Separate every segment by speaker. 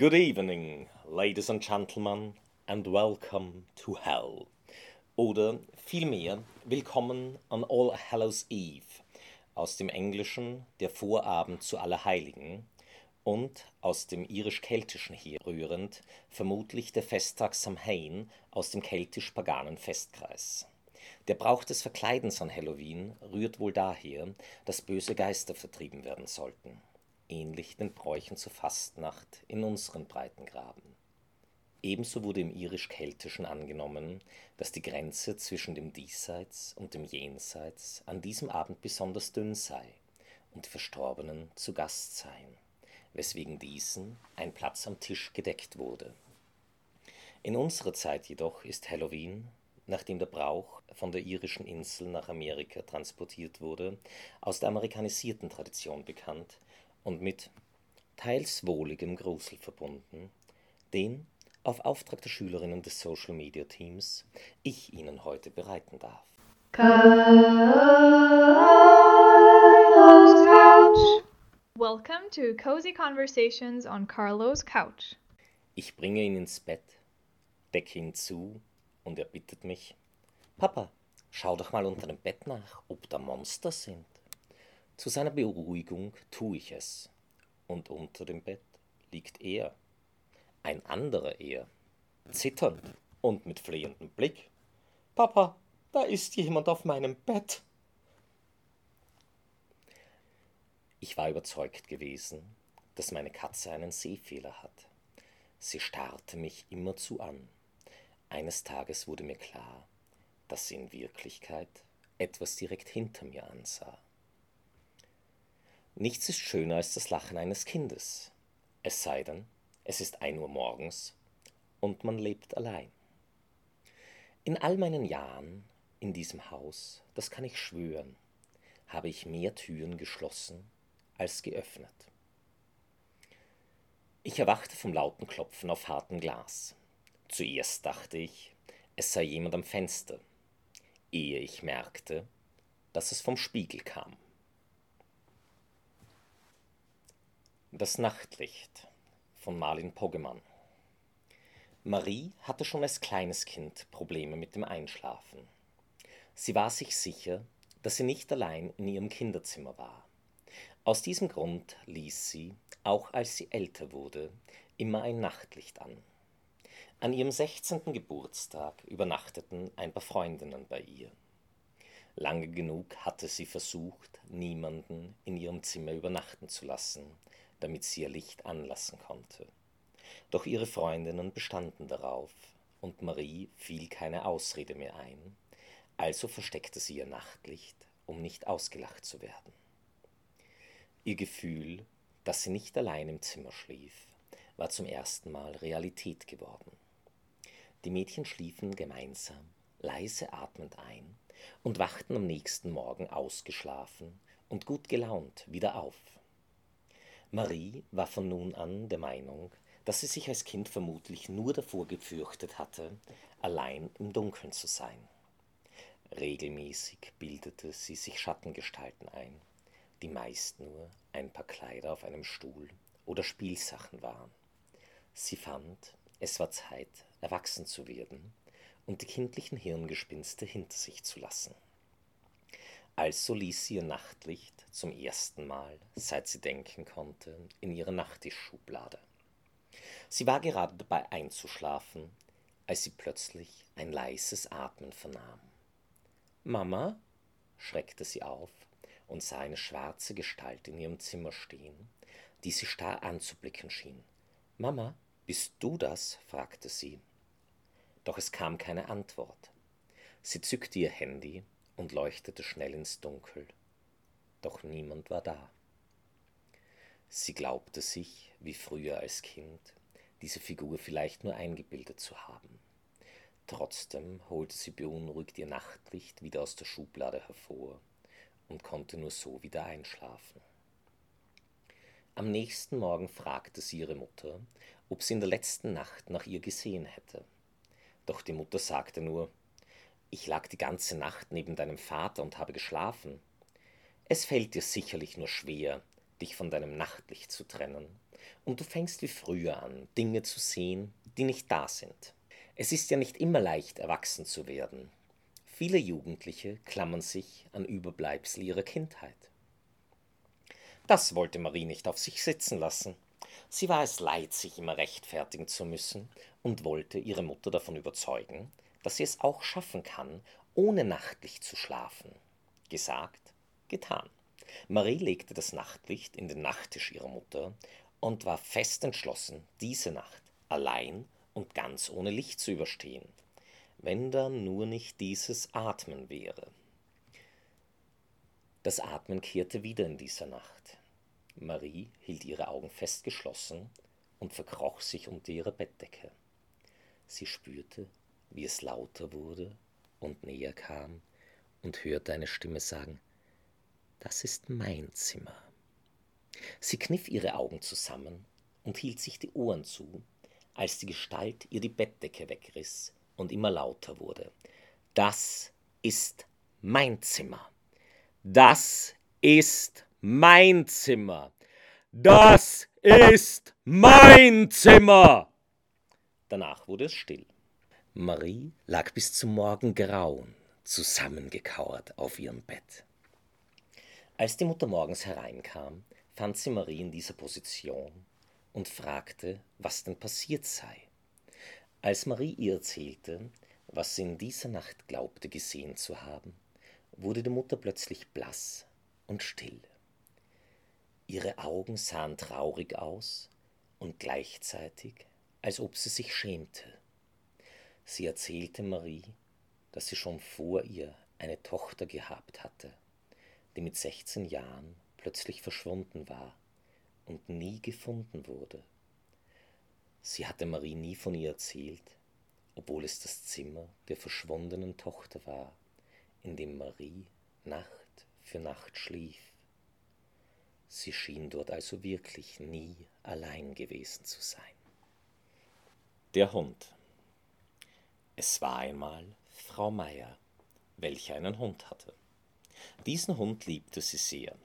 Speaker 1: Good evening, ladies and gentlemen, and welcome to hell. Oder vielmehr willkommen an All Hallows Eve, aus dem Englischen der Vorabend zu Allerheiligen und aus dem irisch-keltischen herrührend vermutlich der Festtag Samhain aus dem keltisch-paganen Festkreis. Der Brauch des Verkleidens an Halloween rührt wohl daher, dass böse Geister vertrieben werden sollten ähnlich den Bräuchen zur Fastnacht in unseren Breitengraden. Ebenso wurde im irisch-keltischen angenommen, dass die Grenze zwischen dem Diesseits und dem Jenseits an diesem Abend besonders dünn sei und die Verstorbenen zu Gast seien, weswegen diesen ein Platz am Tisch gedeckt wurde. In unserer Zeit jedoch ist Halloween, nachdem der Brauch von der irischen Insel nach Amerika transportiert wurde, aus der amerikanisierten Tradition bekannt und mit teils wohligem Grusel verbunden, den auf Auftrag der Schülerinnen des Social Media Teams ich Ihnen heute bereiten darf.
Speaker 2: Carlo's Couch. Welcome to Cozy Conversations on Carlo's Couch.
Speaker 1: Ich bringe ihn ins Bett, decke ihn zu und er bittet mich, Papa, schau doch mal unter dem Bett nach, ob da Monster sind. Zu seiner Beruhigung tue ich es. Und unter dem Bett liegt er. Ein anderer er. Zitternd und mit flehendem Blick. Papa, da ist jemand auf meinem Bett. Ich war überzeugt gewesen, dass meine Katze einen Sehfehler hat. Sie starrte mich immerzu an. Eines Tages wurde mir klar, dass sie in Wirklichkeit etwas direkt hinter mir ansah. Nichts ist schöner als das Lachen eines Kindes. Es sei denn, es ist ein Uhr morgens und man lebt allein. In all meinen Jahren in diesem Haus, das kann ich schwören, habe ich mehr Türen geschlossen als geöffnet. Ich erwachte vom lauten Klopfen auf hartem Glas. Zuerst dachte ich, es sei jemand am Fenster, ehe ich merkte, dass es vom Spiegel kam. Das Nachtlicht von Marlin Poggemann. Marie hatte schon als kleines Kind Probleme mit dem Einschlafen. Sie war sich sicher, dass sie nicht allein in ihrem Kinderzimmer war. Aus diesem Grund ließ sie, auch als sie älter wurde, immer ein Nachtlicht an. An ihrem 16. Geburtstag übernachteten ein paar Freundinnen bei ihr. Lange genug hatte sie versucht, niemanden in ihrem Zimmer übernachten zu lassen, damit sie ihr Licht anlassen konnte. Doch ihre Freundinnen bestanden darauf, und Marie fiel keine Ausrede mehr ein, also versteckte sie ihr Nachtlicht, um nicht ausgelacht zu werden. Ihr Gefühl, dass sie nicht allein im Zimmer schlief, war zum ersten Mal Realität geworden. Die Mädchen schliefen gemeinsam, leise atmend ein und wachten am nächsten Morgen ausgeschlafen und gut gelaunt wieder auf. Marie war von nun an der Meinung, dass sie sich als Kind vermutlich nur davor gefürchtet hatte, allein im Dunkeln zu sein. Regelmäßig bildete sie sich Schattengestalten ein, die meist nur ein paar Kleider auf einem Stuhl oder Spielsachen waren. Sie fand, es war Zeit, erwachsen zu werden und die kindlichen Hirngespinste hinter sich zu lassen. Also ließ sie ihr Nachtlicht zum ersten Mal, seit sie denken konnte, in ihre Nachttischschublade. Sie war gerade dabei einzuschlafen, als sie plötzlich ein leises Atmen vernahm. Mama? schreckte sie auf und sah eine schwarze Gestalt in ihrem Zimmer stehen, die sie starr anzublicken schien. Mama, bist du das? fragte sie. Doch es kam keine Antwort. Sie zückte ihr Handy und leuchtete schnell ins Dunkel. Doch niemand war da. Sie glaubte sich, wie früher als Kind, diese Figur vielleicht nur eingebildet zu haben. Trotzdem holte sie beunruhigt ihr Nachtlicht wieder aus der Schublade hervor und konnte nur so wieder einschlafen. Am nächsten Morgen fragte sie ihre Mutter, ob sie in der letzten Nacht nach ihr gesehen hätte. Doch die Mutter sagte nur, ich lag die ganze Nacht neben deinem Vater und habe geschlafen. Es fällt dir sicherlich nur schwer, dich von deinem Nachtlicht zu trennen, und du fängst wie früher an, Dinge zu sehen, die nicht da sind. Es ist ja nicht immer leicht, erwachsen zu werden. Viele Jugendliche klammern sich an Überbleibsel ihrer Kindheit. Das wollte Marie nicht auf sich sitzen lassen. Sie war es leid, sich immer rechtfertigen zu müssen und wollte ihre Mutter davon überzeugen, dass sie es auch schaffen kann, ohne nachtlich zu schlafen. Gesagt, getan. Marie legte das Nachtlicht in den Nachttisch ihrer Mutter und war fest entschlossen, diese Nacht allein und ganz ohne Licht zu überstehen, wenn da nur nicht dieses Atmen wäre. Das Atmen kehrte wieder in dieser Nacht. Marie hielt ihre Augen fest geschlossen und verkroch sich unter ihre Bettdecke. Sie spürte, wie es lauter wurde und näher kam und hörte eine Stimme sagen, das ist mein Zimmer. Sie kniff ihre Augen zusammen und hielt sich die Ohren zu, als die Gestalt ihr die Bettdecke wegriss und immer lauter wurde. Das ist mein Zimmer. Das ist mein Zimmer. Das ist mein Zimmer. Danach wurde es still. Marie lag bis zum Morgengrauen zusammengekauert auf ihrem Bett. Als die Mutter morgens hereinkam, fand sie Marie in dieser Position und fragte, was denn passiert sei. Als Marie ihr erzählte, was sie in dieser Nacht glaubte gesehen zu haben, wurde die Mutter plötzlich blass und still. Ihre Augen sahen traurig aus und gleichzeitig, als ob sie sich schämte. Sie erzählte Marie, dass sie schon vor ihr eine Tochter gehabt hatte, die mit 16 Jahren plötzlich verschwunden war und nie gefunden wurde. Sie hatte Marie nie von ihr erzählt, obwohl es das Zimmer der verschwundenen Tochter war, in dem Marie Nacht für Nacht schlief. Sie schien dort also wirklich nie allein gewesen zu sein. Der Hund. Es war einmal Frau Meier, welche einen Hund hatte. Diesen Hund liebte sie sehr.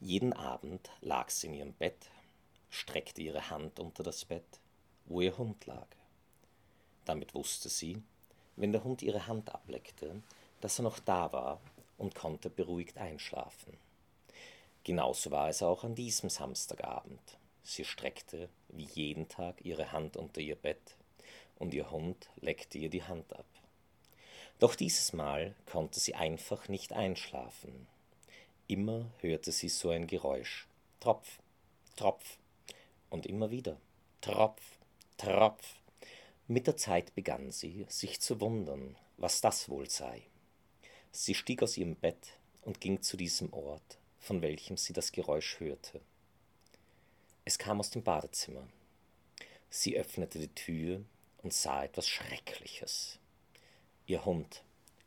Speaker 1: Jeden Abend lag sie in ihrem Bett, streckte ihre Hand unter das Bett, wo ihr Hund lag. Damit wusste sie, wenn der Hund ihre Hand ableckte, dass er noch da war und konnte beruhigt einschlafen. Genauso war es auch an diesem Samstagabend. Sie streckte wie jeden Tag ihre Hand unter ihr Bett, und ihr Hund leckte ihr die Hand ab. Doch dieses Mal konnte sie einfach nicht einschlafen. Immer hörte sie so ein Geräusch. Tropf, Tropf und immer wieder. Tropf, Tropf. Mit der Zeit begann sie, sich zu wundern, was das wohl sei. Sie stieg aus ihrem Bett und ging zu diesem Ort, von welchem sie das Geräusch hörte. Es kam aus dem Badezimmer. Sie öffnete die Tür und sah etwas Schreckliches ihr Hund,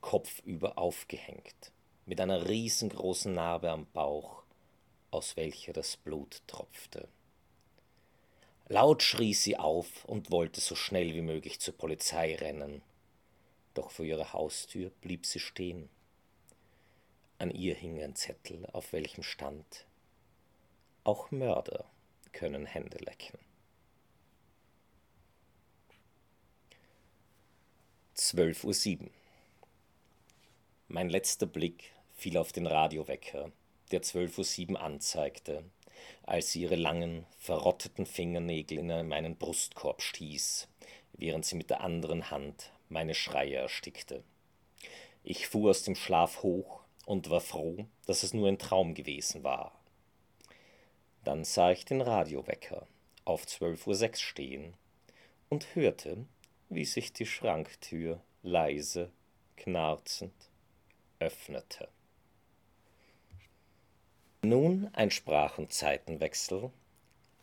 Speaker 1: kopfüber aufgehängt, mit einer riesengroßen Narbe am Bauch, aus welcher das Blut tropfte. Laut schrie sie auf und wollte so schnell wie möglich zur Polizei rennen, doch vor ihrer Haustür blieb sie stehen. An ihr hing ein Zettel, auf welchem stand Auch Mörder können Hände lecken. 12.07 Uhr. Mein letzter Blick fiel auf den Radiowecker, der 12.07 Uhr anzeigte, als sie ihre langen, verrotteten Fingernägel in meinen Brustkorb stieß, während sie mit der anderen Hand meine Schreie erstickte. Ich fuhr aus dem Schlaf hoch und war froh, dass es nur ein Traum gewesen war. Dann sah ich den Radiowecker auf 12.06 Uhr stehen und hörte, wie sich die Schranktür leise, knarzend öffnete. Nun ein Sprach- und Zeitenwechsel.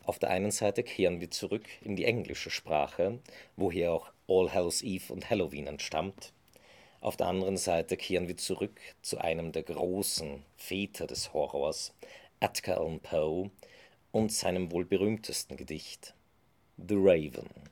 Speaker 1: Auf der einen Seite kehren wir zurück in die englische Sprache, woher auch All Hallows Eve und Halloween entstammt. Auf der anderen Seite kehren wir zurück zu einem der großen Väter des Horrors, Edgar Allan Poe, und seinem wohl berühmtesten Gedicht, The Raven.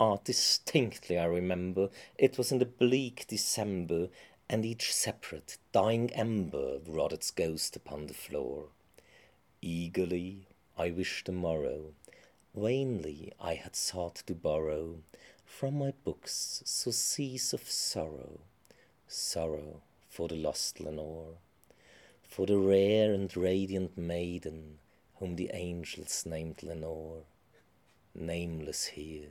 Speaker 1: Ah, distinctly I remember, it was in the bleak December, and each separate, dying ember wrought its ghost upon the floor. Eagerly I wished the morrow, vainly I had sought to borrow from my books surcease of sorrow, sorrow for the lost Lenore, for the rare and radiant maiden whom the angels named Lenore, nameless here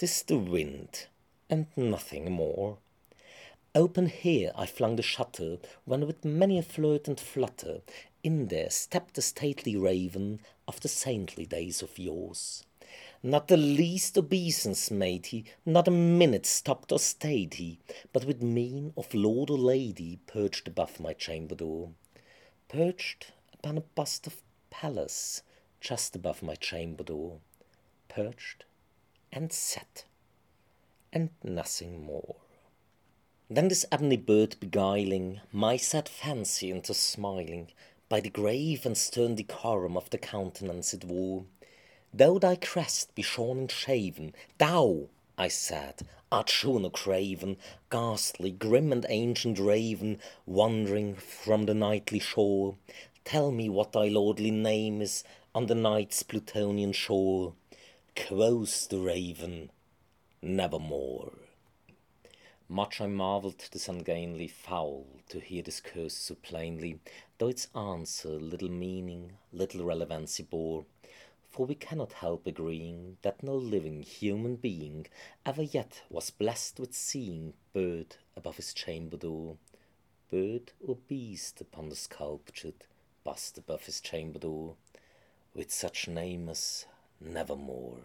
Speaker 1: 'Tis the wind, and nothing more. Open here I flung the shutter, when with many a flirt and flutter, in there stepped the stately raven of the saintly days of yours. Not the least obeisance made he, not a minute stopped or stayed he, but with mien of lord or lady perched above my chamber door, perched upon a bust of Pallas just above my chamber door, perched and sat, and nothing more. Then this ebony bird beguiling my sad fancy into smiling, by the grave and stern decorum of the countenance it wore, though thy crest be shorn and shaven, thou, I said, art sure no craven, ghastly, grim and ancient raven, wandering from the nightly shore. Tell me what thy lordly name is on the night's Plutonian shore. Quoth the raven, nevermore. Much I marvelled this ungainly fowl to hear this curse so plainly, though its answer little meaning, little relevancy bore. For we cannot help agreeing that no living human being ever yet was blessed with seeing bird above his chamber door, bird or beast upon the sculptured bust above his chamber door, with such name as nevermore.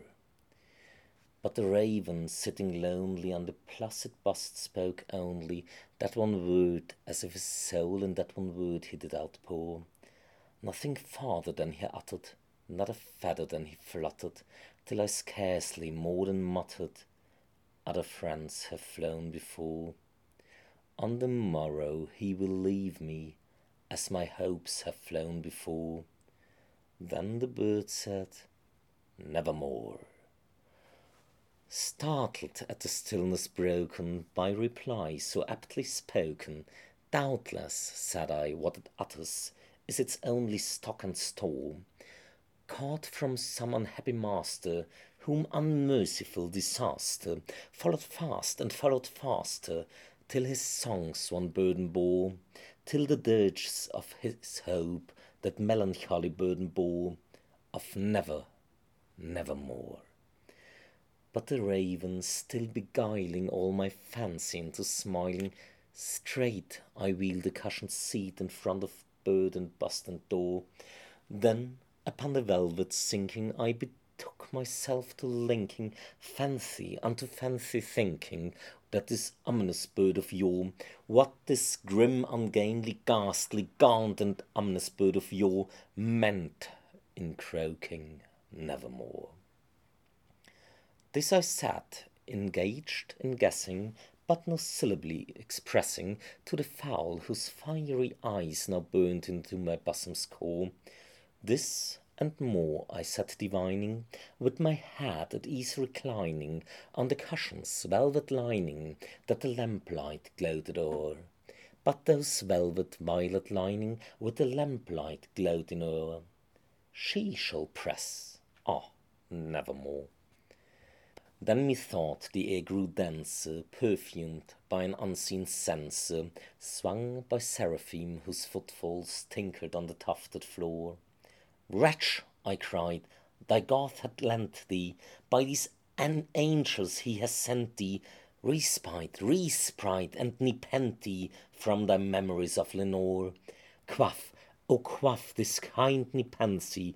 Speaker 1: But the raven, sitting lonely on the placid bust, spoke only that one word, as if his soul in that one word he did outpour. Nothing farther than he uttered, not a feather than he fluttered, till I scarcely more than muttered, Other friends have flown before. On the morrow he will leave me, as my hopes have flown before. Then the bird said, nevermore. Startled at the stillness broken by reply so aptly spoken, doubtless, said I, what it utters is its only stock and store. caught from some unhappy master, whom unmerciful disaster followed fast and followed faster, till his songs one burden bore, till the dirges of his hope that melancholy burden bore, of never, nevermore. But the raven still beguiling all my fancy into smiling, straight I wheel the cushioned seat in front of bird and bust and door, then upon the velvet sinking I betook myself to linking fancy unto fancy thinking. That this ominous bird of yore, what this grim, ungainly, ghastly, gaunt and ominous bird of yore meant in croaking nevermore. This I sat, engaged in guessing, but no syllably expressing to the fowl whose fiery eyes now burned into my bosom's core. This and more I sat divining, with my head at ease reclining on the cushion's velvet lining that the lamplight gloated o'er. But those velvet violet lining with the lamplight gloating o'er, she shall press, ah, nevermore. Then methought the air grew denser, perfumed by an unseen censer, swung by seraphim whose footfalls tinkered on the tufted floor. Wretch, I cried, thy God hath lent thee, by these an angels he has sent thee, respite, respite, and nepenthe from thy memories of Lenore. Quaff, O quaff this kind nepenthe,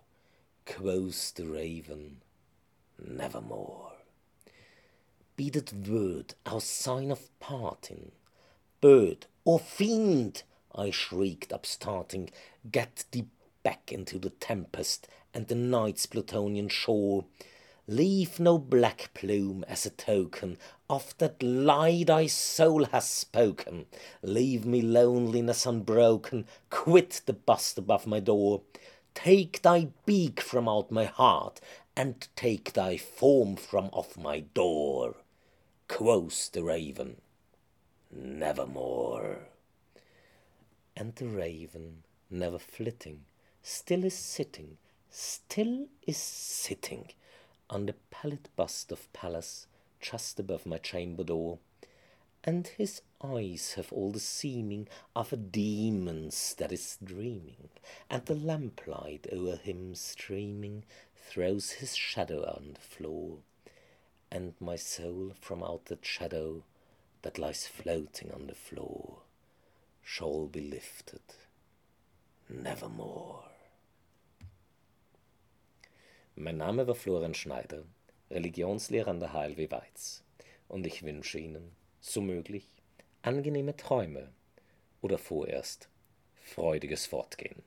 Speaker 1: Quoth the raven, nevermore be that word our sign of parting. Bird or fiend, I shrieked, upstarting, get thee back into the tempest and the night's Plutonian shore. Leave no black plume as a token of that lie thy soul has spoken. Leave me loneliness unbroken, quit the bust above my door. Take thy beak from out my heart, and take thy form from off my door quoth the raven, Nevermore. And the raven, never flitting, still is sitting, still is sitting on the pallid bust of Pallas just above my chamber door, and his eyes have all the seeming of a demon's that is dreaming, and the lamplight o'er him streaming throws his shadow on the floor and my soul from out that shadow that lies floating on the floor shall be lifted nevermore. Mein Name war Florian Schneider, Religionslehrer an der HLW Weiz, und ich wünsche Ihnen, so möglich, angenehme Träume oder vorerst freudiges Fortgehen.